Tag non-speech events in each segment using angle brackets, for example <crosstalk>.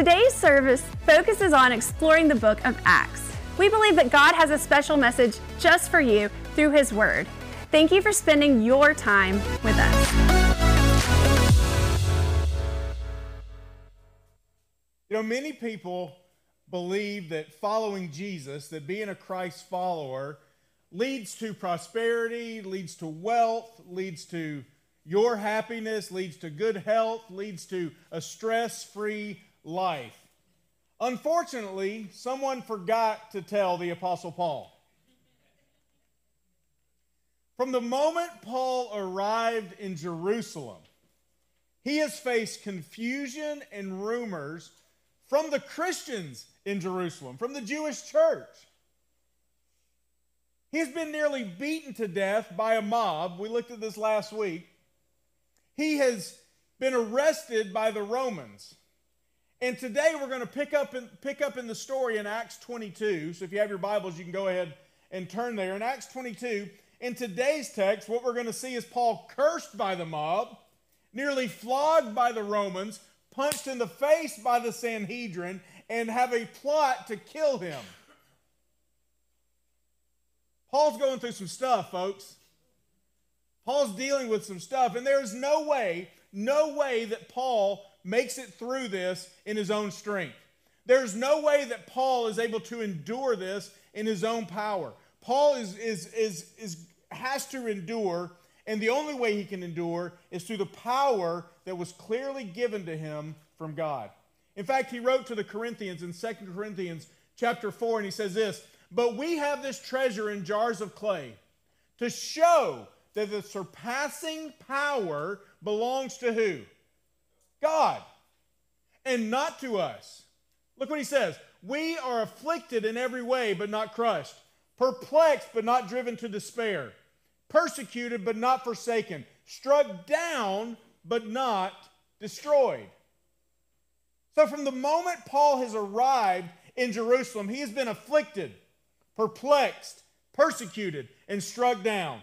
Today's service focuses on exploring the book of Acts. We believe that God has a special message just for you through His Word. Thank you for spending your time with us. You know, many people believe that following Jesus, that being a Christ follower, leads to prosperity, leads to wealth, leads to your happiness, leads to good health, leads to a stress free life. Unfortunately, someone forgot to tell the Apostle Paul. From the moment Paul arrived in Jerusalem, he has faced confusion and rumors from the Christians in Jerusalem, from the Jewish church. He's been nearly beaten to death by a mob. We looked at this last week. He has been arrested by the Romans. And today we're going to pick up in, pick up in the story in Acts 22. So if you have your Bibles, you can go ahead and turn there. In Acts 22, in today's text, what we're going to see is Paul cursed by the mob, nearly flogged by the Romans, punched in the face by the Sanhedrin, and have a plot to kill him. Paul's going through some stuff, folks. Paul's dealing with some stuff, and there's no way, no way that Paul makes it through this in his own strength. There's no way that Paul is able to endure this in his own power. Paul is, is, is, is, has to endure, and the only way he can endure is through the power that was clearly given to him from God. In fact, he wrote to the Corinthians in 2 Corinthians chapter 4, and he says this But we have this treasure in jars of clay to show that the surpassing power belongs to who? God, and not to us. Look what he says. We are afflicted in every way, but not crushed, perplexed, but not driven to despair, persecuted, but not forsaken, struck down, but not destroyed. So, from the moment Paul has arrived in Jerusalem, he has been afflicted, perplexed, persecuted, and struck down.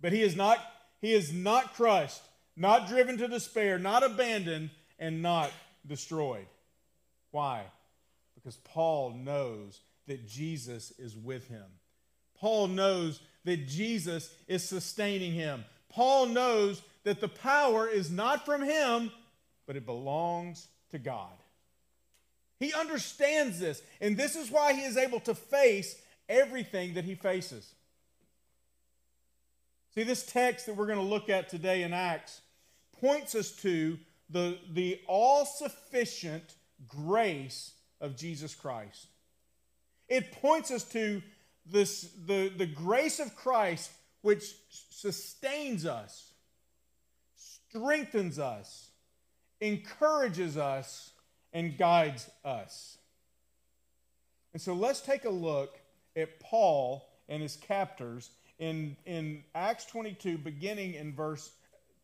But he is not, he is not crushed, not driven to despair, not abandoned, and not destroyed. Why? Because Paul knows that Jesus is with him. Paul knows that Jesus is sustaining him. Paul knows that the power is not from him, but it belongs to God. He understands this, and this is why he is able to face everything that he faces. See, this text that we're going to look at today in Acts points us to the, the all sufficient grace of Jesus Christ. It points us to this, the, the grace of Christ which sustains us, strengthens us, encourages us, and guides us. And so let's take a look at Paul and his captors in, in Acts 22, beginning in verse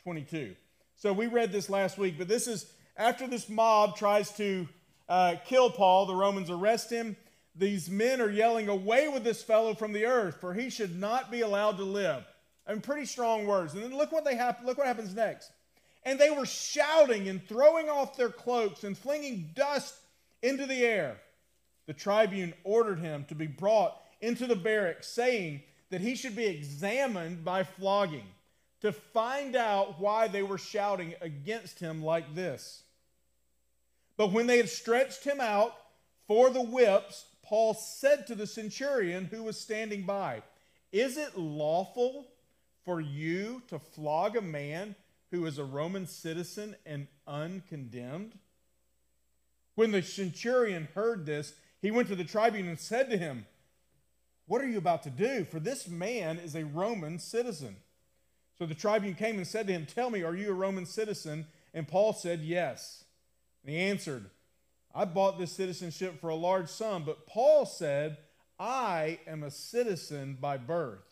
22. So we read this last week, but this is after this mob tries to uh, kill Paul, the Romans arrest him. These men are yelling, Away with this fellow from the earth, for he should not be allowed to live. I mean, pretty strong words. And then look what they happen. Look what happens next. And they were shouting and throwing off their cloaks and flinging dust into the air. The tribune ordered him to be brought into the barracks, saying, that he should be examined by flogging to find out why they were shouting against him like this. But when they had stretched him out for the whips, Paul said to the centurion who was standing by, Is it lawful for you to flog a man who is a Roman citizen and uncondemned? When the centurion heard this, he went to the tribune and said to him, what are you about to do? For this man is a Roman citizen. So the tribune came and said to him, Tell me, are you a Roman citizen? And Paul said, Yes. And he answered, I bought this citizenship for a large sum. But Paul said, I am a citizen by birth.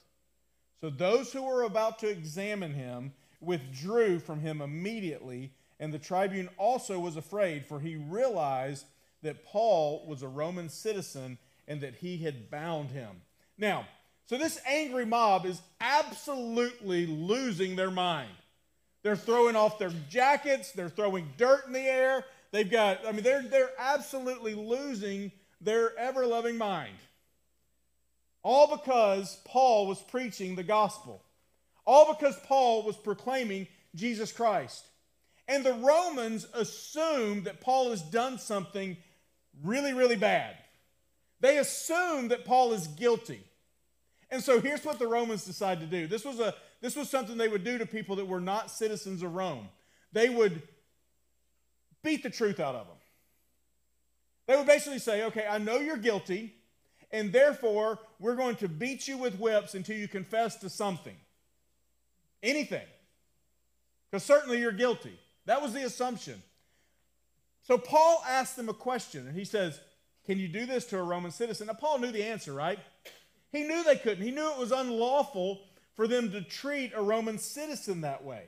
So those who were about to examine him withdrew from him immediately, and the tribune also was afraid, for he realized that Paul was a Roman citizen and that he had bound him. Now, so this angry mob is absolutely losing their mind. They're throwing off their jackets, they're throwing dirt in the air, They've got, I mean, they're, they're absolutely losing their ever loving mind. All because Paul was preaching the gospel. All because Paul was proclaiming Jesus Christ. And the Romans assume that Paul has done something really, really bad. They assume that Paul is guilty. And so here's what the Romans decide to do. This was, a, this was something they would do to people that were not citizens of Rome. They would beat the truth out of them. They would basically say, okay, I know you're guilty, and therefore we're going to beat you with whips until you confess to something. Anything. Because certainly you're guilty. That was the assumption. So Paul asked them a question, and he says, Can you do this to a Roman citizen? Now, Paul knew the answer, right? He knew they couldn't. He knew it was unlawful for them to treat a Roman citizen that way.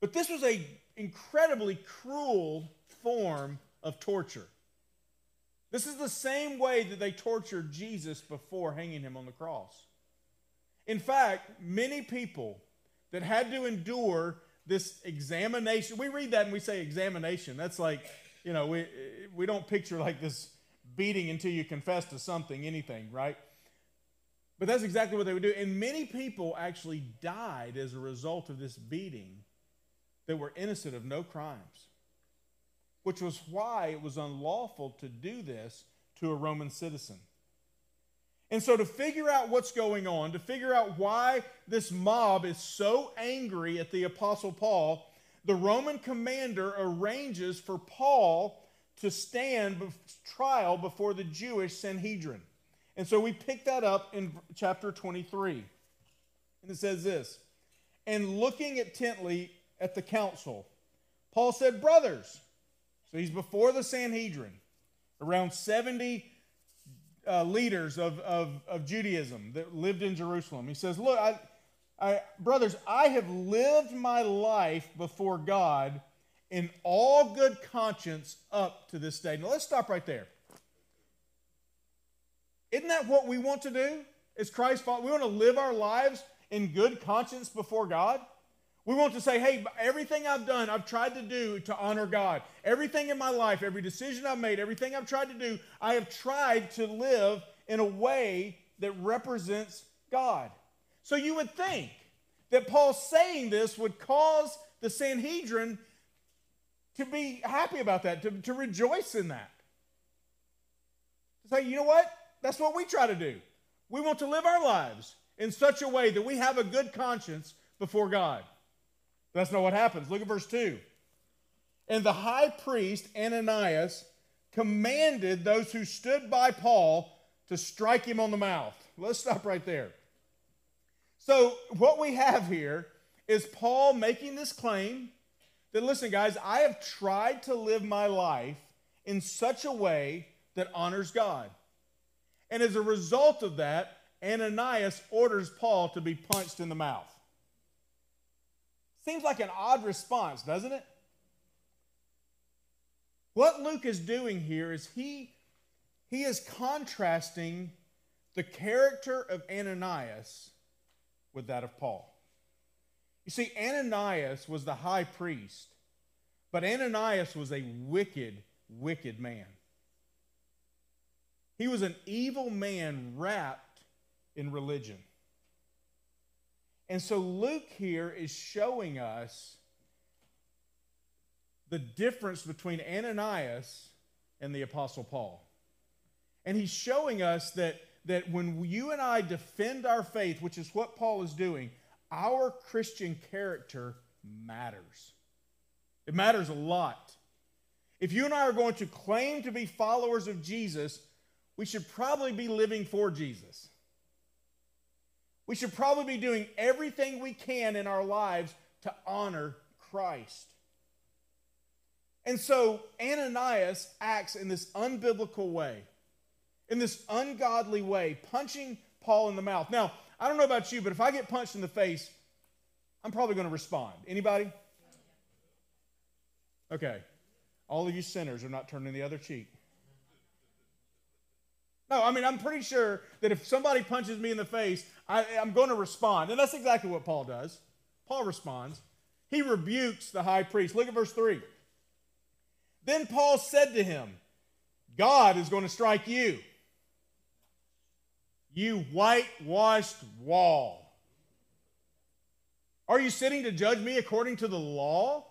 But this was an incredibly cruel form of torture. This is the same way that they tortured Jesus before hanging him on the cross. In fact, many people that had to endure this examination, we read that and we say examination. That's like, you know, we, we don't picture like this beating until you confess to something, anything, right? But that's exactly what they would do. And many people actually died as a result of this beating that were innocent of no crimes, which was why it was unlawful to do this to a Roman citizen. And so, to figure out what's going on, to figure out why this mob is so angry at the Apostle Paul, the Roman commander arranges for Paul to stand trial before the Jewish Sanhedrin. And so we pick that up in chapter 23. And it says this And looking intently at the council, Paul said, Brothers, so he's before the Sanhedrin, around 70 uh, leaders of, of, of Judaism that lived in Jerusalem. He says, Look, I, I, brothers, I have lived my life before God in all good conscience up to this day. Now let's stop right there. Isn't that what we want to do as Christ follow? We want to live our lives in good conscience before God. We want to say, hey, everything I've done, I've tried to do to honor God. Everything in my life, every decision I've made, everything I've tried to do, I have tried to live in a way that represents God. So you would think that Paul saying this would cause the Sanhedrin to be happy about that, to, to rejoice in that. To say, you know what? That's what we try to do. We want to live our lives in such a way that we have a good conscience before God. That's not what happens. Look at verse 2. And the high priest, Ananias, commanded those who stood by Paul to strike him on the mouth. Let's stop right there. So, what we have here is Paul making this claim that, listen, guys, I have tried to live my life in such a way that honors God. And as a result of that, Ananias orders Paul to be punched in the mouth. Seems like an odd response, doesn't it? What Luke is doing here is he, he is contrasting the character of Ananias with that of Paul. You see, Ananias was the high priest, but Ananias was a wicked, wicked man. He was an evil man wrapped in religion. And so Luke here is showing us the difference between Ananias and the Apostle Paul. And he's showing us that, that when you and I defend our faith, which is what Paul is doing, our Christian character matters. It matters a lot. If you and I are going to claim to be followers of Jesus, we should probably be living for Jesus. We should probably be doing everything we can in our lives to honor Christ. And so Ananias acts in this unbiblical way, in this ungodly way, punching Paul in the mouth. Now, I don't know about you, but if I get punched in the face, I'm probably going to respond. Anybody? Okay. All of you sinners are not turning the other cheek. No, I mean, I'm pretty sure that if somebody punches me in the face, I, am going to respond. And that's exactly what Paul does. Paul responds. He rebukes the high priest. Look at verse 3. Then Paul said to him, God is going to strike you. You whitewashed wall. Are you sitting to judge me according to the law?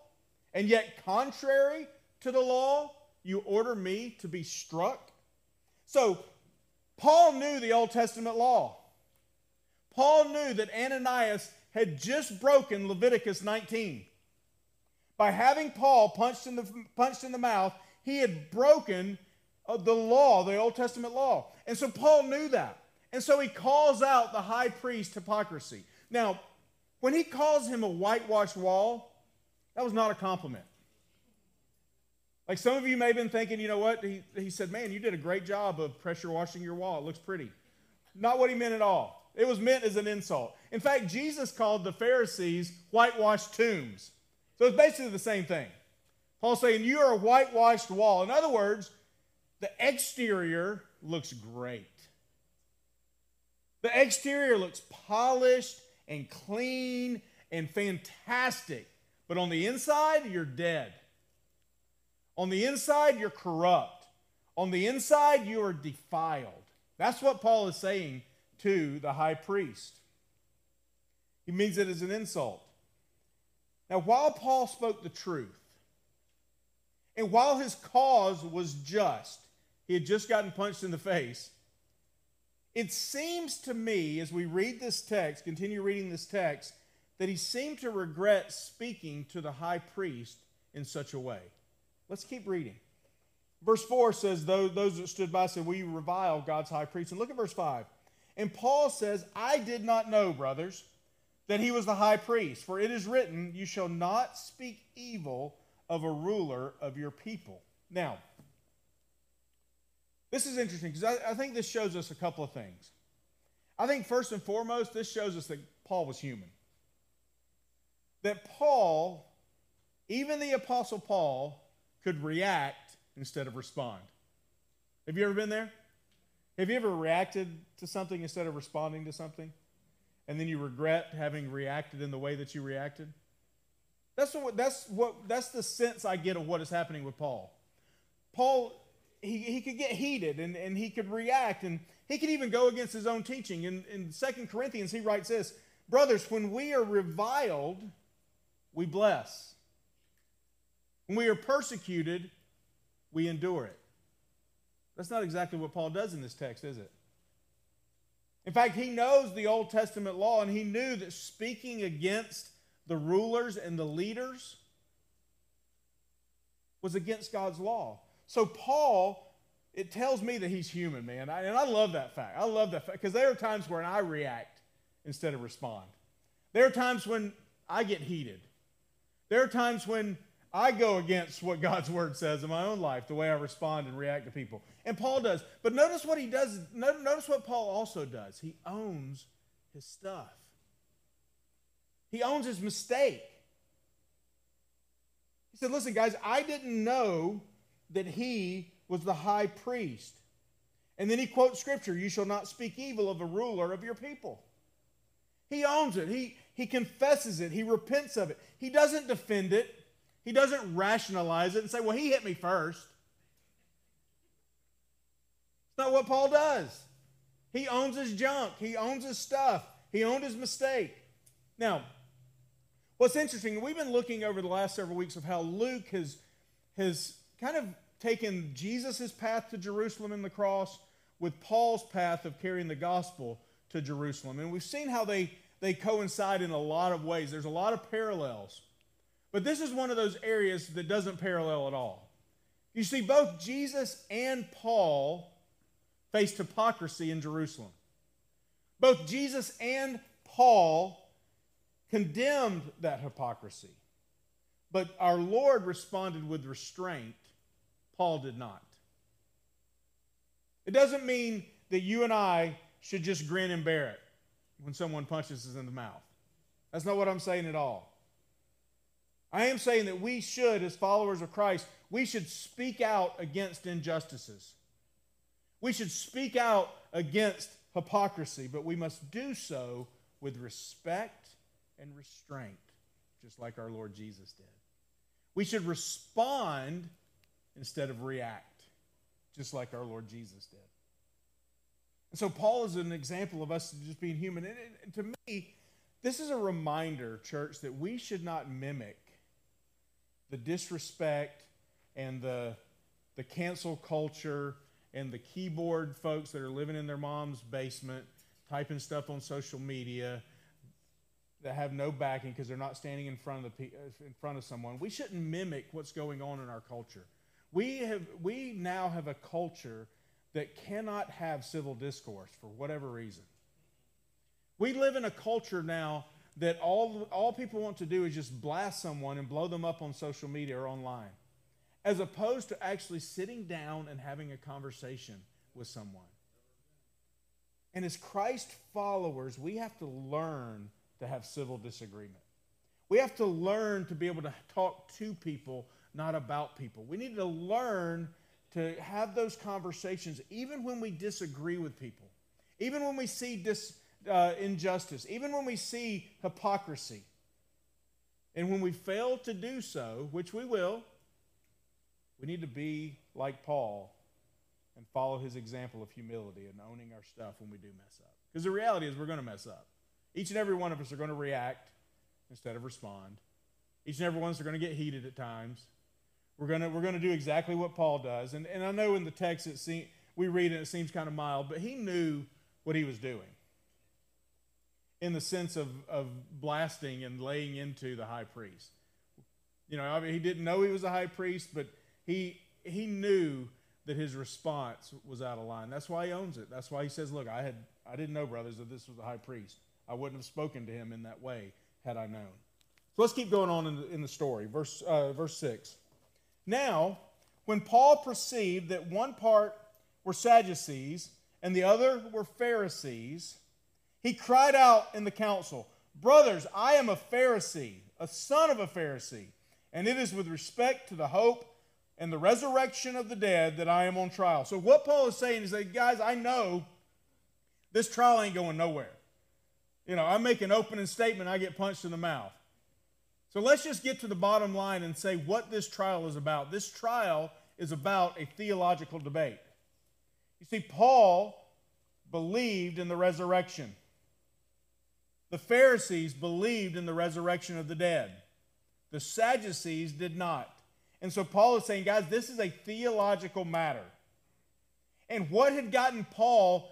And yet, contrary to the law, you order me to be struck? So, Paul knew the Old Testament law. Paul knew that Ananias had just broken Leviticus 19. By having Paul punched in the, punched in the mouth, he had broken uh, the law, the Old Testament law. And so Paul knew that. And so he calls out the high priest hypocrisy. Now, when he calls him a whitewashed wall, that was not a compliment. Like some of you may have been thinking, you know what? He, he said, Man, you did a great job of pressure washing your wall. It looks pretty. Not what he meant at all. It was meant as an insult. In fact, Jesus called the Pharisees whitewashed tombs. So it's basically the same thing. Paul's saying, You are a whitewashed wall. In other words, the exterior looks great. The exterior looks polished and clean and fantastic. But on the inside, you're dead. On the inside, you're corrupt. On the inside, you are defiled. That's what Paul is saying to the high priest. He means it as an insult. Now, while Paul spoke the truth, and while his cause was just, he had just gotten punched in the face. It seems to me, as we read this text, continue reading this text, that he seemed to regret speaking to the high priest in such a way. Let's keep reading. Verse 4 says, Those that stood by said, We revile God's high priest. And look at verse 5. And Paul says, I did not know, brothers, that he was the high priest, for it is written, You shall not speak evil of a ruler of your people. Now, this is interesting because I, I, think this shows us a couple of things. I think first and foremost, this shows us that Paul was human. That Paul, even the Apostle Paul, could react instead of respond. Have you ever been there? Have you ever reacted to something instead of responding to something? And then you regret having reacted in the way that you reacted? That's what that's what that's the sense I get of what is happening with Paul. Paul he, he could get heated and, and he could react and he could even go against his own teaching. In, in 2 Corinthians, he writes this Brothers, when we are reviled, we bless. When we are persecuted, we endure it. That's not exactly what Paul does in this text, is it? In fact, he knows the Old Testament law and he knew that speaking against the rulers and the leaders was against God's law. So, Paul, it tells me that he's human, man. I, and I love that fact. I love that fact because there are times when I react instead of respond. There are times when I get heated. There are times when I go against what <laughs> God's word says in my own life, the way I respond and react to people. And Paul does. But notice what he does. Notice what Paul also does. He owns his stuff, he owns his mistake. He said, Listen, guys, I didn't know that he was the high priest. And then he quotes scripture You shall not speak evil of a ruler of your people. He owns it, he, he confesses it, he repents of it. He doesn't defend it, he doesn't rationalize it and say, Well, he hit me first. It's not what Paul does. He owns his junk, he owns his stuff, he owned his mistake. Now, what's interesting, we've been looking over the last several weeks of how Luke has, has kind of taken Jesus' path to Jerusalem and the cross with Paul's path of carrying the gospel to Jerusalem. And we've seen how they, they coincide in a lot of ways. There's a lot of parallels. But this is one of those areas that doesn't parallel at all. You see, both Jesus and Paul faced hypocrisy in Jerusalem. Both Jesus and Paul condemned that hypocrisy. But our Lord responded with restraint Paul did not. It doesn't mean that you and I should just grin and bear it when someone punches us in the mouth. That's not what I'm saying at all. I am saying that we should, as followers of Christ, we should speak out against injustices. We should speak out against hypocrisy, but we must do so with respect and restraint, just like our Lord Jesus did. We should respond instead of react, just like our Lord Jesus did. And so Paul is an example of us just being human. And, and to me, this is a reminder, church, that we should not mimic the disrespect and the, the cancel culture and the keyboard folks that are living in their mom's basement, typing stuff on social media that have no backing because they're not standing in front of the uh, in front of someone. We shouldn't mimic what's going on in our culture. We have we now have a culture that cannot have civil discourse for whatever reason. We live in a culture now that all, all people want to do is just blast someone and blow them up on social media or online, as opposed to actually sitting down and having a conversation with someone. And as Christ followers, we have to learn to have civil disagreement. We have to learn to be able to talk to people, not about people. We need to learn to have those conversations even when we disagree with people, even when we see dis, uh, injustice, even when we see hypocrisy. And when we fail to do so, which we will, we need to be like Paul and follow his example of humility and owning our stuff when we do mess up. Because the reality is, we're going to mess up. Each and every one of us are going to react instead of respond. Each and every one of us are going to get heated at times. We're going to, we're to do exactly what Paul does. And, and I know in the text it seem, we read it, it seems kind of mild, but he knew what he was doing in the sense of, of blasting and laying into the high priest. You know, I mean, he didn't know he was a high priest, but he, he knew that his response was out of line. That's why he owns it. That's why he says, Look, I, had, I didn't know, brothers, that this was the high priest. I wouldn't have spoken to him in that way had I known. So let's keep going on in the, in the story. Verse, uh, verse 6. Now, when Paul perceived that one part were Sadducees and the other were Pharisees, he cried out in the council, Brothers, I am a Pharisee, a son of a Pharisee, and it is with respect to the hope and the resurrection of the dead that I am on trial. So, what Paul is saying is that, guys, I know this trial ain't going nowhere. You know, I make an opening statement, I get punched in the mouth. So let's just get to the bottom line and say what this trial is about. This trial is about a theological debate. You see, Paul believed in the resurrection. The Pharisees believed in the resurrection of the dead. The Sadducees did not. And so Paul is saying, guys, this is a theological matter. And what had gotten Paul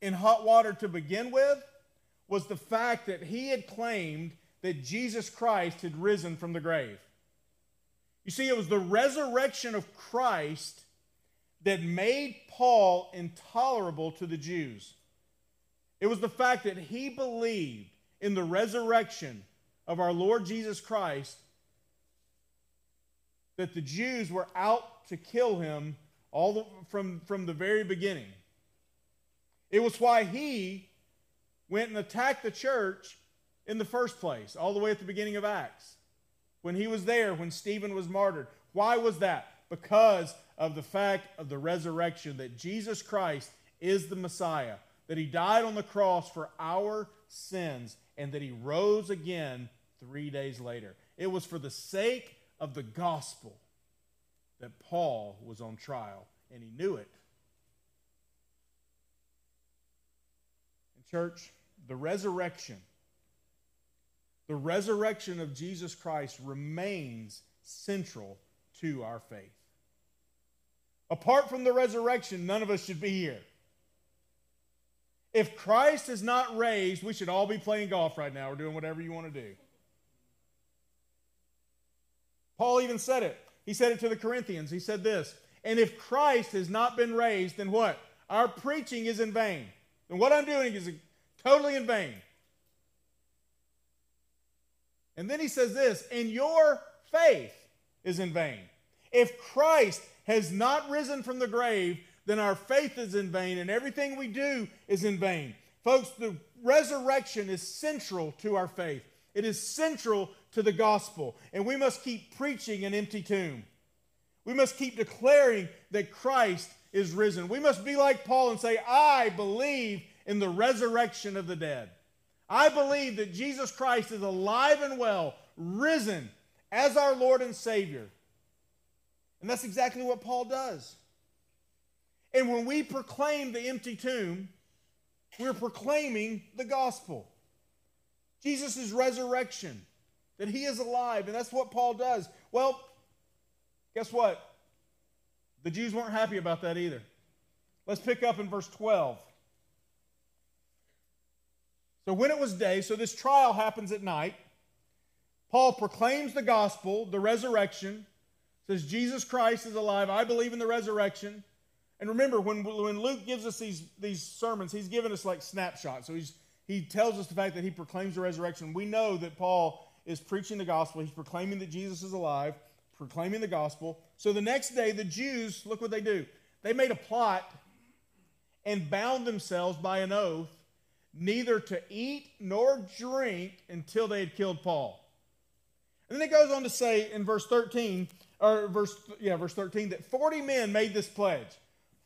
in hot water to begin with was the fact that he had claimed that Jesus Christ had risen from the grave. You see, it was the resurrection of Christ that made Paul intolerable to the Jews. It was the fact that he believed in the resurrection of our Lord Jesus Christ that the Jews were out to kill him all the, from, from the very beginning. It was why he went and attacked the church in the first place, all the way at the beginning of Acts. When he was there, when Stephen was martyred. Why was that? Because of the fact of the resurrection that Jesus Christ is the Messiah, that he died on the cross for our sins, and that he rose again three days later. It was for the sake of the gospel that Paul was on trial, and he knew it. In church, the resurrection the resurrection of Jesus Christ remains central to our faith. Apart from the resurrection, none of us should be here. If Christ is not raised, we should all be playing golf right now or doing whatever you want to do. Paul even said it. He said it to the Corinthians. He said this And if Christ has not been raised, then what? Our preaching is in vain. And what I'm doing is totally in vain. And then he says this, and your faith is in vain. If Christ has not risen from the grave, then our faith is in vain and everything we do is in vain. Folks, the resurrection is central to our faith. It is central to the gospel, and we must keep preaching an empty tomb. We must keep declaring that Christ is risen. We must be like Paul and say, I believe in the resurrection of the dead. I believe that Jesus Christ is alive and well, risen as our Lord and Savior. And that's exactly what Paul does. And when we proclaim the empty tomb, we're proclaiming the gospel. Jesus' resurrection, that he is alive, and that's what Paul does. Well, guess what? The Jews weren't happy about that either. Let's pick up in verse 12. So when it was day, so this trial happens at night, Paul proclaims the gospel, the resurrection, says Jesus Christ is alive. I believe in the resurrection. And remember, when, when Luke gives us these, these sermons, he's given us like snapshots. So he's, he tells us the fact that he proclaims the resurrection. We know that Paul is preaching the gospel. He's proclaiming that Jesus is alive, proclaiming the gospel. So the next day, the Jews, look what they do. They made a plot and bound themselves by an oath neither to eat nor drink until they had killed Paul. And then it goes on to say in verse 13, or verse, yeah, verse 13, that 40 men made this pledge.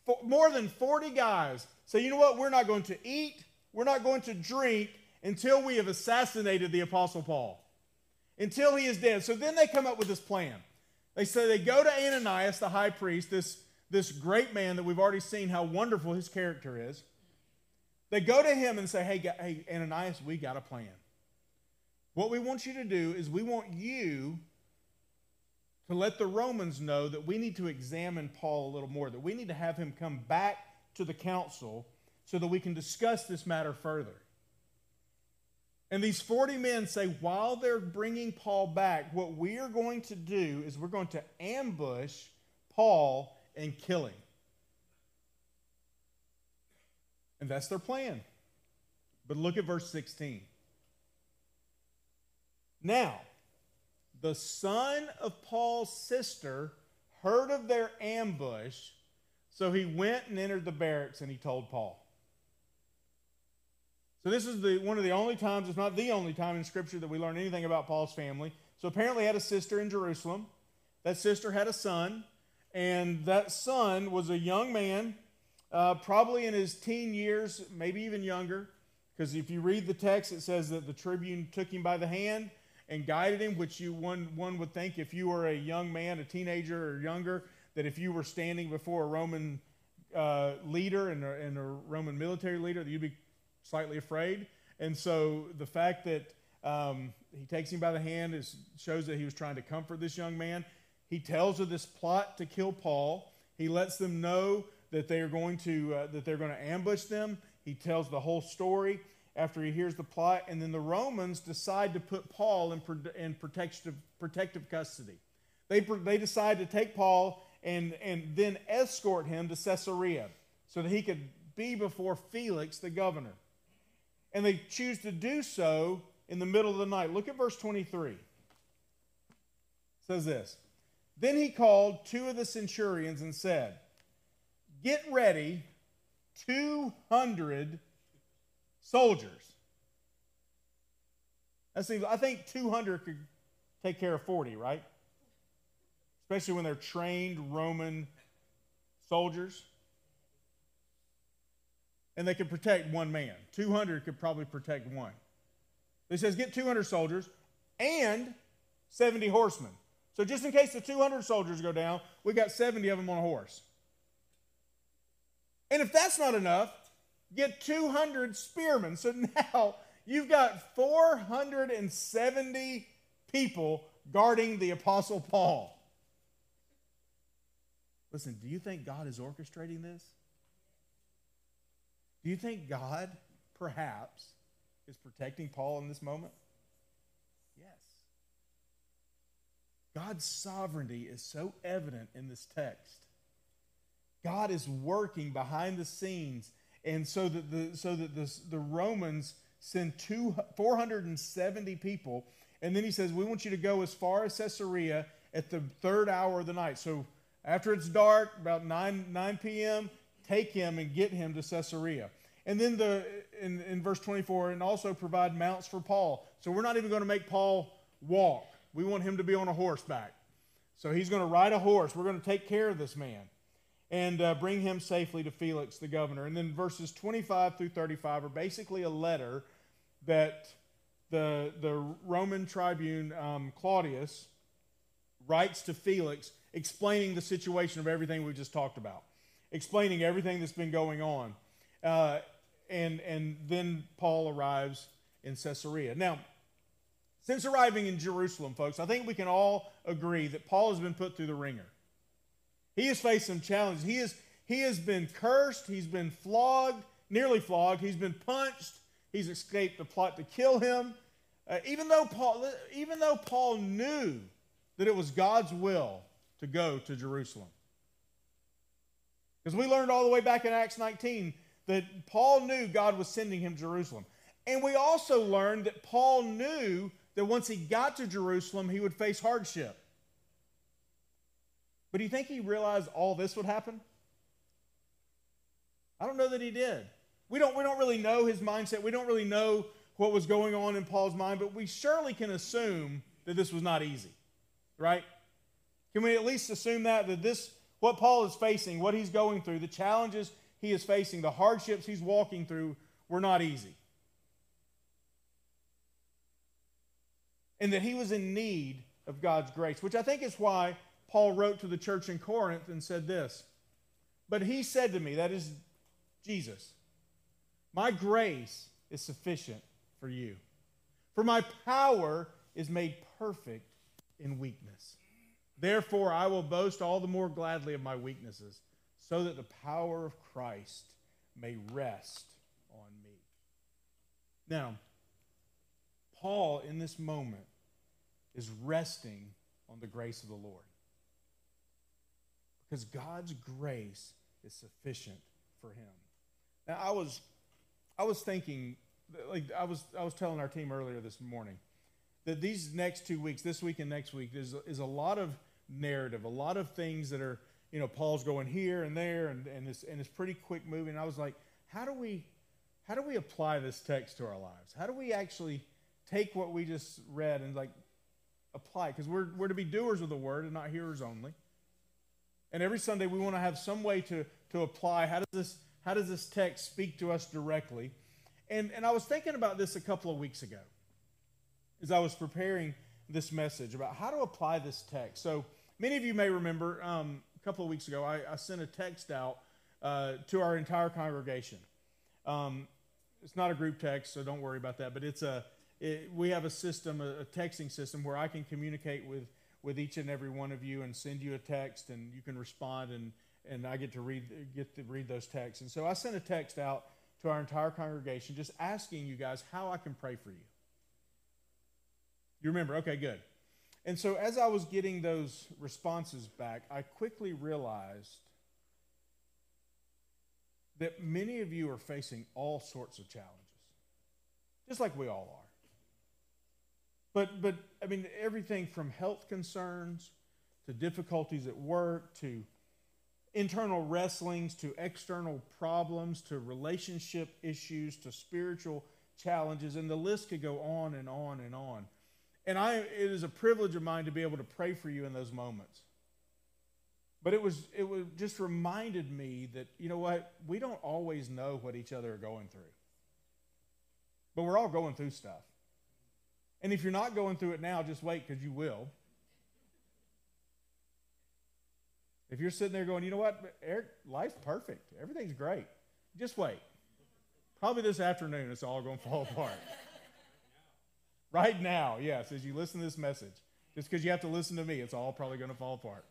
For, more than 40 guys say, you know what, we're not going to eat, we're not going to drink until we have assassinated the Apostle Paul, until he is dead. So then they come up with this plan. They say they go to Ananias, the high priest, this, this great man that we've already seen how wonderful his character is. They go to him and say, hey, hey Ananias, we got a plan. What we want you to do is we want you to let the Romans know that we need to examine Paul a little more, that we need to have him come back to the council so that we can discuss this matter further. And these 40 men say, while they're bringing Paul back, what we are going to do is we're going to ambush Paul and kill him. And that's their plan. But look at verse 16. Now, the son of Paul's sister heard of their ambush, so he went and entered the barracks and he told Paul. So this is the, one of the only times, it's not the only time in Scripture that we learn anything about Paul's family. So apparently had a sister in Jerusalem. That sister had a son, and that son was a young man, uh, probably in his teen years, maybe even younger. Because if you read the text, it says that the tribune took him by the hand and guided him, which you one one would think if you were a young man, a teenager or younger, that if you were standing before a Roman uh, leader and a, and a Roman military leader, that you'd be slightly afraid. And so the fact that um, he takes him by the hand is, shows that he was trying to comfort this young man. He tells of this plot to kill Paul. He lets them know that they are going to uh, that they're going to ambush them. He tells the whole story after he hears the plot, and then the Romans decide to put Paul in, in protective, protective custody. They, they decide to take Paul and, and then escort him to Caesarea so that he could be before Felix, the governor. And they choose to do so in the middle of the night. Look at verse 23. It says this Then he called two of the centurions and said, Get ready 200 soldiers. That seems, I think 200 could take care of 40, right? Especially when they're trained Roman soldiers. And they could protect one man. 200 could probably protect one. He says, get 200 soldiers and 70 horsemen. So just in case the 200 soldiers go down, we got 70 of them on a horse. And if that's not enough, get 200 spearmen. So <laughs> now you've got 470 people guarding the Apostle Paul. Listen, do you think God is orchestrating this? Do you think God, perhaps, is protecting Paul in this moment? Yes. God's sovereignty is so evident in this text. God is working behind the scenes and so that the so that the, the Romans send two, 470 people, and then he says, "We want you to go as far as Caesarea at the third hour of the night." So after it's dark, about 9 9 p.m., take him and get him to Caesarea. And then the in, in verse 24, and also provide mounts for Paul. So we're not even going to make Paul walk. We want him to be on a horseback. So he's going to ride a horse. We're going to take care of this man and uh, bring him safely to Felix the governor. And then verses 25 through 35 are basically a letter that the, the Roman tribune um, Claudius writes to Felix explaining the situation of everything we just talked about, explaining everything that's been going on. Uh, and, and then Paul arrives in Caesarea. Now, since arriving in Jerusalem, folks, I think we can all agree that Paul has been put through the ringer. He has faced some challenges. He, is, he has been cursed, he's been flogged, nearly flogged, he's been punched, he's escaped the plot to kill him. Uh, even, though Paul, even though Paul knew that it was God's will to go to Jerusalem. Because we learned all the way back in Acts 19 that Paul knew God was sending him to Jerusalem. And we also learned that Paul knew that once he got to Jerusalem, he would face hardship. But do you think he realized all this would happen? I don't know that he did. We don't, we don't really know his mindset. We don't really know what was going on in Paul's mind, but we surely can assume that this was not easy, right? Can we at least assume that, that this, what Paul is facing, what he's going through, the challenges he is facing, the hardships he's walking through, were not easy? And that he was in need of God's grace, which I think is why Paul wrote to the church in Corinth and said this. But he said to me, that is Jesus, my grace is sufficient for you. For my power is made perfect in weakness. Therefore, I will boast all the more gladly of my weaknesses, so that the power of Christ may rest on me. Now, Paul, in this moment, is resting on the grace of the Lord. Because God's grace is sufficient for him. Now, I was, I was thinking, like I was, I was telling our team earlier this morning, that these next two weeks, this week and next week, is, is a lot of narrative, a lot of things that are, you know, Paul's going here and there, and, and, it's, and it's pretty quick moving. I was like, how do we, how do we apply this text to our lives? How do we actually take what we just read and like apply? Because we're, we're to be doers of the word and not hearers only. And every Sunday we want to have some way to, to apply how does this how does this text speak to us directly? And, and I was thinking about this a couple of weeks ago as I was preparing this message about how to apply this text. So many of you may remember um, a couple of weeks ago, I, I sent a text out uh, to our entire congregation. Um, it's not a group text, so don't worry about that. But it's a it, we have a system, a, a, texting system, where I can communicate with with each and every one of you and send you a text, and you can respond, and and I get to read get to read those texts. And so I sent a text out to our entire congregation, just asking you guys how I can pray for you. You remember? Okay, good. And so as I was getting those responses back, I quickly realized that many of you are facing all sorts of challenges, just like we all are. But, but I mean, everything from health concerns to difficulties at work to internal wrestlings to external problems to relationship issues to spiritual challenges, and the list could go on and on and on. And I, it is a privilege of mine to be able to pray for you in those moments. But it was, it was just reminded me that, you know what, we don't always know what each other are going through. But we're all going through stuff. And if you're not going through it now, just wait because you will. If you're sitting there going, you know what, Eric, life's perfect, everything's great, just wait. Probably this afternoon, it's all going to fall <laughs> apart. right now, yes, as you listen to this message, just because you have to listen to me, it's all probably going to fall apart.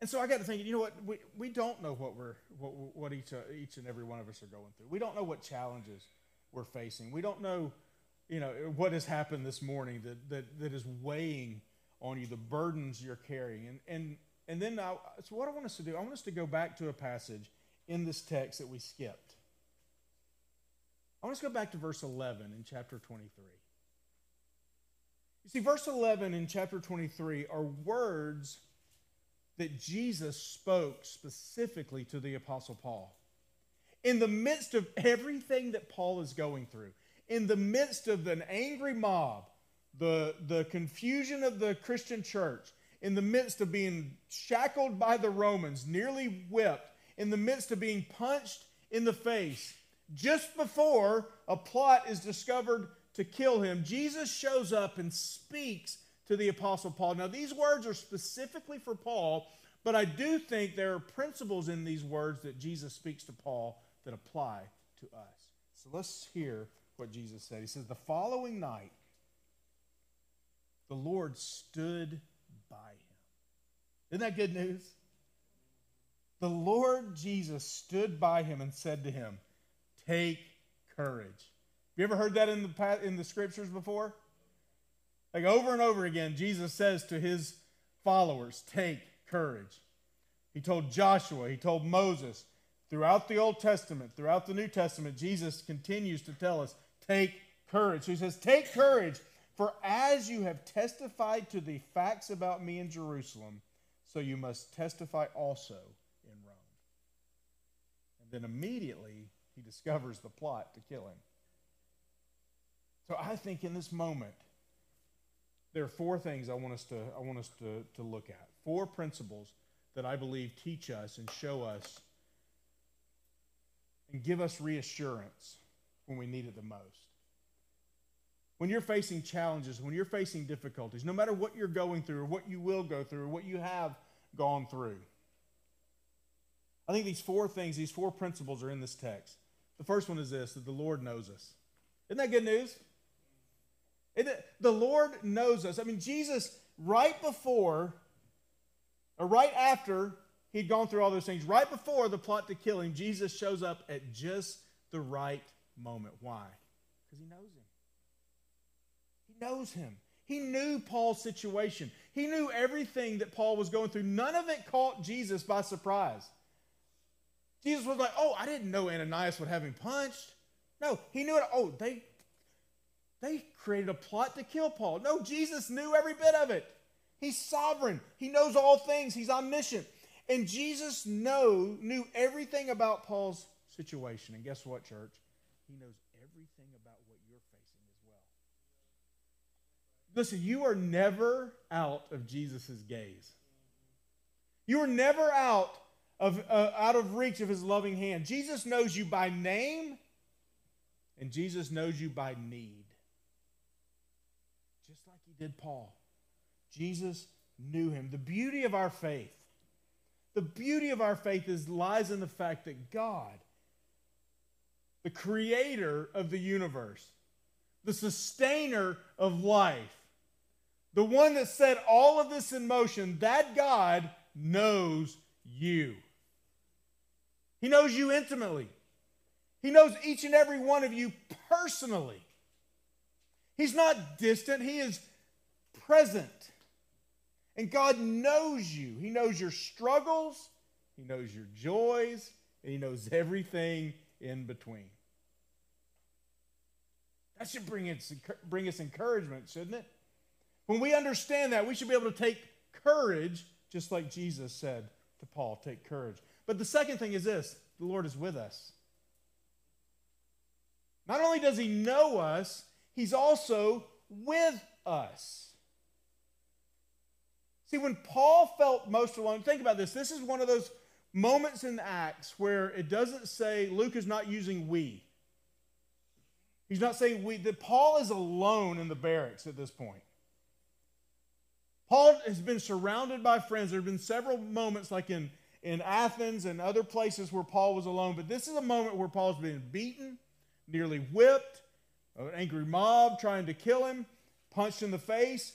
And so I got to thinking, you know what? We, we don't know what we're what, what each uh, each and every one of us are going through. We don't know what challenges we're facing. We don't know, you know, what has happened this morning that that, that is weighing on you, the burdens you're carrying. And, and, and then, I, so what I want us to do, I want us to go back to a passage in this text that we skipped. I want us to go back to verse 11 in chapter 23. You see, verse 11 in chapter 23 are words that Jesus spoke specifically to the Apostle Paul. In the midst of everything that Paul is going through, in the midst of an angry mob, the, the confusion of the Christian church, in the midst of being shackled by the Romans, nearly whipped, in the midst of being punched in the face, just before a plot is discovered to kill him, Jesus shows up and speaks to the Apostle Paul. Now, these words are specifically for Paul, but I do think there are principles in these words that Jesus speaks to Paul that apply to us. So let's hear what Jesus said. He says, The following night, the Lord stood by him. Isn't that good news? The Lord Jesus stood by him and said to him, Take courage. Have you ever heard that in the, in the scriptures before? Like over and over again, Jesus says to his followers, Take courage. He told Joshua, he told Moses, throughout the Old Testament, throughout the New Testament, Jesus continues to tell us, Take courage. He says, Take courage, for as you have testified to the facts about me in Jerusalem, so you must testify also in Rome. And then immediately he discovers the plot to kill him. So I think in this moment, there are four things I want us to, I want us to, to look at. Four principles that I believe teach us and show us and give us reassurance when we need it the most. When you're facing challenges, when you're facing difficulties, no matter what you're going through or what you will go through or what you have gone through. I think these four things, these four principles are in this text. The first one is this that the Lord knows us. Isn't that good news? It, the Lord knows us. I mean, Jesus, right before, or right after he'd gone through all those things, right before the plot to kill him, Jesus shows up at just the right moment. Why? Because he knows him. He knows him. He knew Paul's situation. He knew everything that Paul was going through. None of it caught Jesus by surprise. Jesus was like, "Oh, I didn't know Ananias would have him punched." No, he knew it. Oh, they they created a plot to kill Paul. No, Jesus knew every bit of it. He's sovereign. He knows all things. He's omniscient. And Jesus know, knew everything about Paul's situation. And guess what, church? He knows everything about what you're facing as well. Listen, you are never out of Jesus' gaze. You are never out of, uh, out of reach of his loving hand. Jesus knows you by name, and Jesus knows you by need. Just like he did Paul. Jesus knew him. The beauty of our faith, the beauty of our faith is lies in the fact that God, the creator of the universe, the sustainer of life, the one that set all of this in motion, that God knows you. He knows you intimately. He knows each and every one of you personally. He's not distant, He is present. And God knows you. He knows your struggles, He knows your joys, and He knows everything in between. That should bring us, bring us encouragement, shouldn't it? When we understand that, we should be able to take courage, just like Jesus said to Paul take courage. But the second thing is this the Lord is with us. Not only does He know us, He's also with us. See, when Paul felt most alone, think about this. This is one of those moments in Acts where it doesn't say, Luke is not using we. He's not saying we, that Paul is alone in the barracks at this point. Paul has been surrounded by friends. There have been several moments, like in, in Athens and other places, where Paul was alone. But this is a moment where Paul's been beaten, nearly whipped, an angry mob trying to kill him, punched in the face,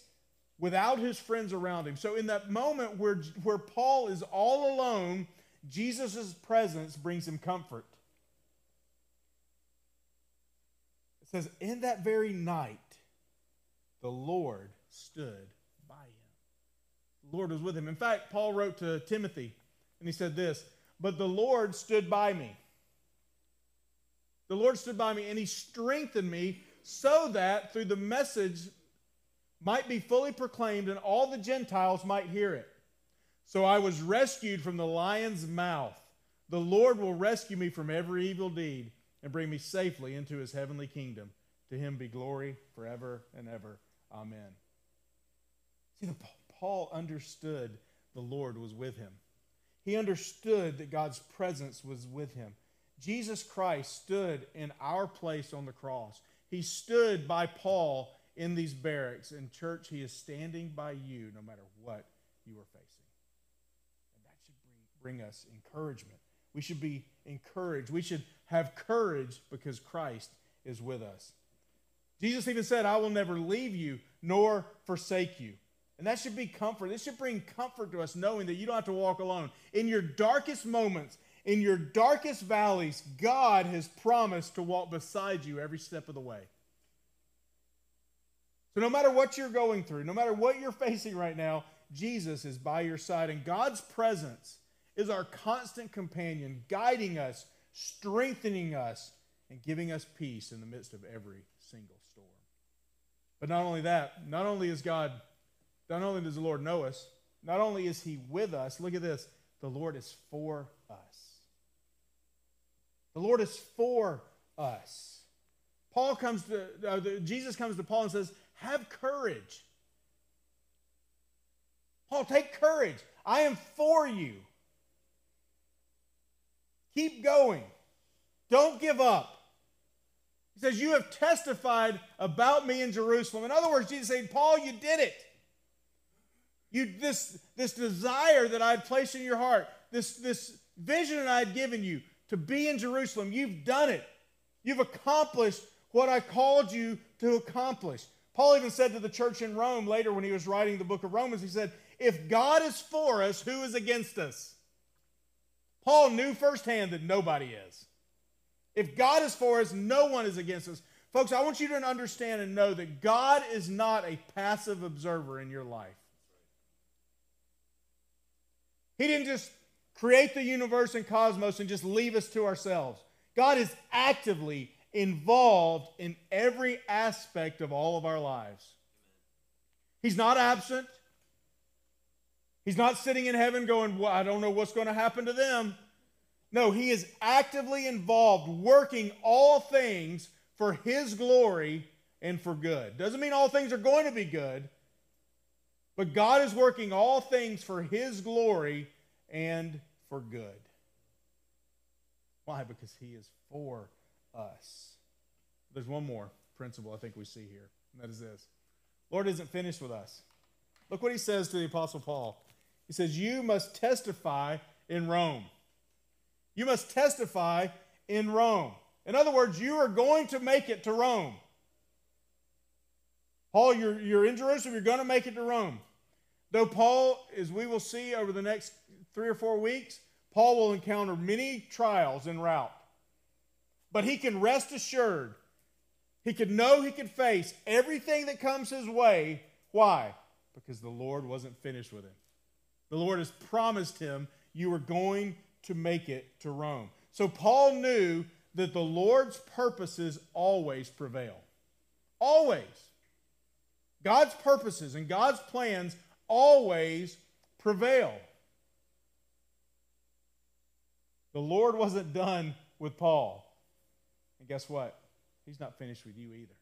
without his friends around him. So, in that moment where, where Paul is all alone, Jesus' presence brings him comfort. It says, In that very night, the Lord stood by him. The Lord was with him. In fact, Paul wrote to Timothy, and he said this But the Lord stood by me. The Lord stood by me, and he strengthened me so that through the message might be fully proclaimed and all the Gentiles might hear it. So I was rescued from the lion's mouth. The Lord will rescue me from every evil deed and bring me safely into his heavenly kingdom. To him be glory forever and ever. Amen. See, Paul understood the Lord was with him. He understood that God's presence was with him. Jesus Christ stood in our place on the cross. He stood by Paul in these barracks. In church, He is standing by you no matter what you are facing. And that should bring, bring us encouragement. We should be encouraged. We should have courage because Christ is with us. Jesus even said, I will never leave you nor forsake you. And that should be comfort. This should bring comfort to us knowing that you don't have to walk alone. In your darkest moments, in your darkest valleys, God has promised to walk beside you every step of the way. So, no matter what you're going through, no matter what you're facing right now, Jesus is by your side. And God's presence is our constant companion, guiding us, strengthening us, and giving us peace in the midst of every single storm. But not only that, not only is God, not only does the Lord know us, not only is He with us, look at this, the Lord is for us. The Lord is for us. Paul comes to, uh, Jesus comes to Paul and says, Have courage. Paul, take courage. I am for you. Keep going. Don't give up. He says, You have testified about me in Jerusalem. In other words, Jesus said, Paul, you did it. You, this, this desire that I had placed in your heart, this, this vision that I had given you to be in Jerusalem, you've done it. You've accomplished what I called you to accomplish. Paul even said to the church in Rome later when he was writing the book of Romans, he said, If God is for us, who is against us? Paul knew firsthand that nobody is. If God is for us, no one is against us. Folks, I want you to understand and know that God is not a passive observer in your life. He didn't just create the universe and cosmos and just leave us to ourselves. God is actively involved in every aspect of all of our lives. He's not absent. He's not sitting in heaven going, well, I don't know what's going to happen to them. No, he is actively involved, working all things for his glory and for good. Doesn't mean all things are going to be good, but God is working all things for his glory and for good. Why? Because he is for us. There's one more principle I think we see here, and that is this Lord isn't finished with us. Look what he says to the Apostle Paul. He says, You must testify in Rome. You must testify in Rome. In other words, you are going to make it to Rome. Paul, you're, you're in Jerusalem, you're going to make it to Rome. Though Paul, as we will see over the next three or four weeks, Paul will encounter many trials en route. But he can rest assured, he can know he can face everything that comes his way. Why? Because the Lord wasn't finished with him. The Lord has promised him, You are going to make it to Rome. So Paul knew that the Lord's purposes always prevail. Always. God's purposes and God's plans always prevail. The Lord wasn't done with Paul. And guess what? He's not finished with you either.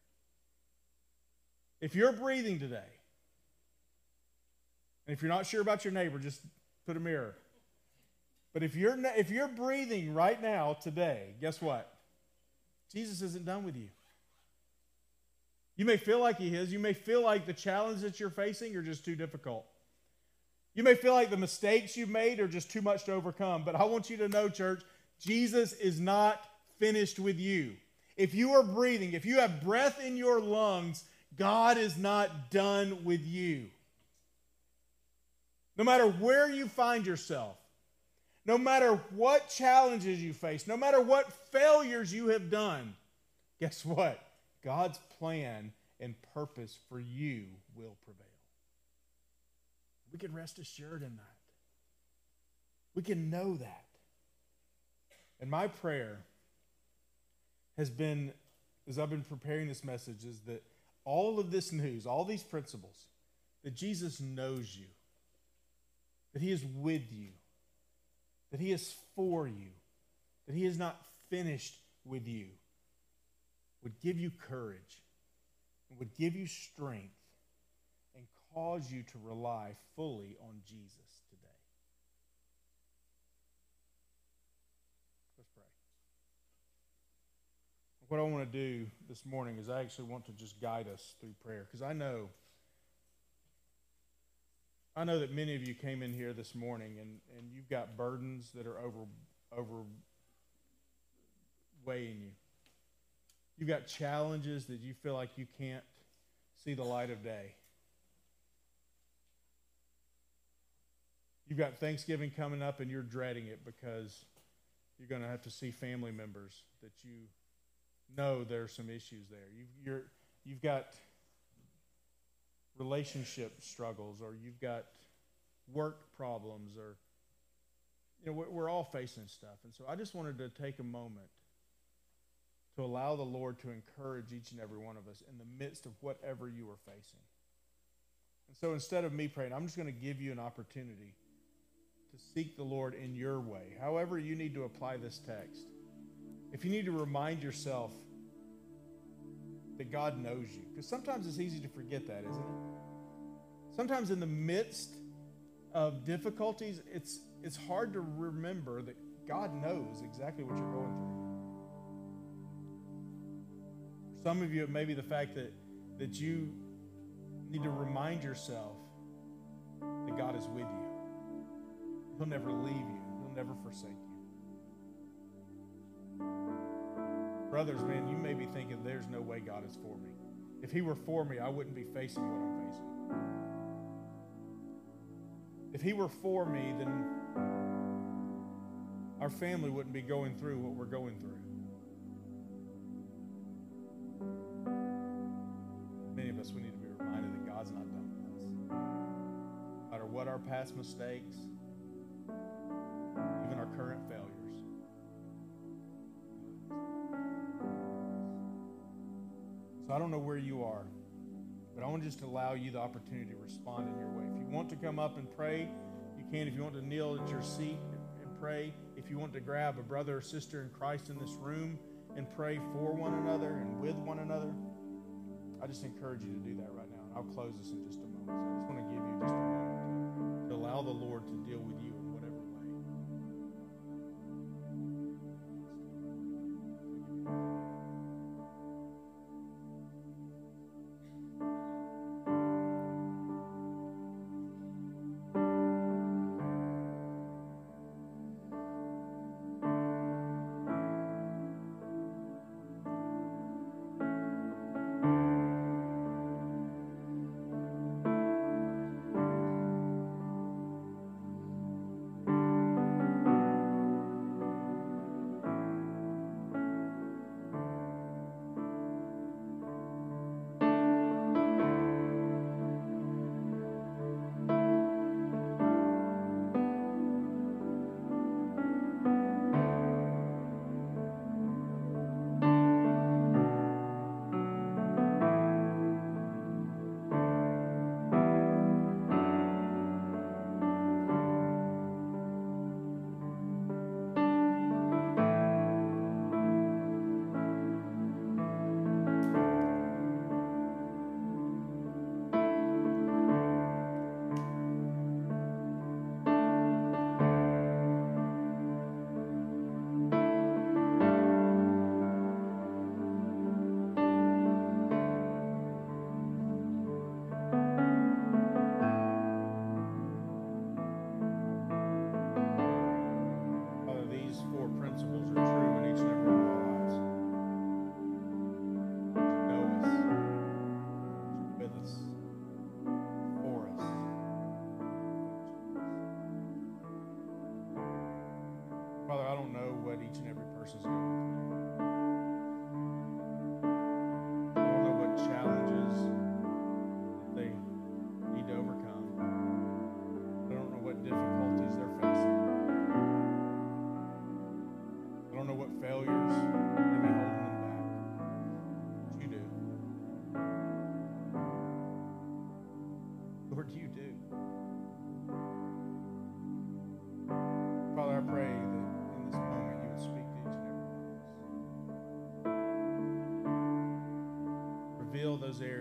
If you're breathing today, and if you're not sure about your neighbor, just put a mirror. But if you're, if you're breathing right now, today, guess what? Jesus isn't done with you. You may feel like he is. You may feel like the challenge that you're facing are just too difficult. You may feel like the mistakes you've made are just too much to overcome. But I want you to know, church, Jesus is not finished with you. If you are breathing, if you have breath in your lungs, God is not done with you. No matter where you find yourself, no matter what challenges you face, no matter what failures you have done, guess what? God's plan and purpose for you will prevail. We can rest assured in that. We can know that. And my prayer has been, as I've been preparing this message, is that all of this news, all these principles, that Jesus knows you, that He is with you, that He is for you, that He is not finished with you, would give you courage, and would give you strength, and cause you to rely fully on Jesus today. Let's pray. What I want to do this morning is I actually want to just guide us through prayer because I know I know that many of you came in here this morning and, and you've got burdens that are over over weighing you. You've got challenges that you feel like you can't see the light of day. You've got Thanksgiving coming up and you're dreading it because you're going to have to see family members that you know there are some issues there. You've, you're, you've got relationship struggles or you've got work problems or you know we're, we're all facing stuff. And so i just wanted to take a moment to allow the lord to encourage each and every one of us in the midst of whatever you are facing. And so instead of me praying i'm just going to give you an opportunity to seek the lord in your way however you need to apply this text if you need to remind yourself that God knows you, because sometimes it's easy to forget that, isn't it? Sometimes in the midst of difficulties, it's, it's hard to remember that God knows exactly what you're going through. For some of you, it may be the fact that, that you need to remind yourself that God is with you. He'll never leave you, He'll never forsake you. Brothers, man, you may be thinking there's no way God is for me. If He were for me, I wouldn't be facing what I'm facing. If He were for me, then our family wouldn't be going through what we're going through. Many of us, we need to be reminded that God's not done with us. No matter what our past mistakes, even our current failures. So I don't know where you are, but I want to just allow you the opportunity to respond in your way. If you want to come up and pray, you can. If you want to kneel at your seat and pray, if you want to grab a brother or sister in Christ in this room and pray for one another and with one another, I just encourage you to do that right now. And I'll close this in just a moment. So I just want to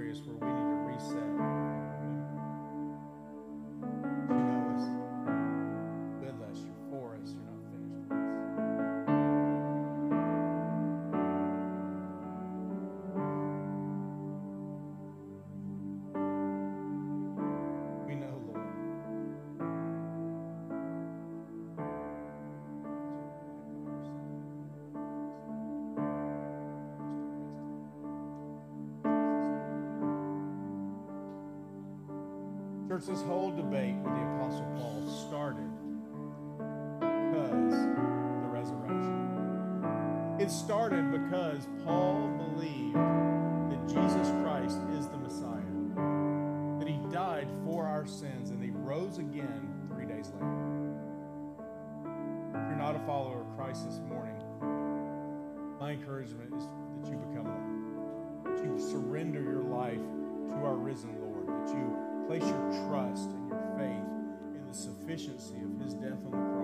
areas where we church, this whole debate with the Apostle Paul started because the resurrection. It started because Paul believed that Jesus Christ is the Messiah, that he died for our sins, and he rose again three days later. If you're not a follower of Christ this morning, my encouragement is that you become one. That you surrender your life to our risen Lord. That you place your trust and your faith in the sufficiency of his death on the cross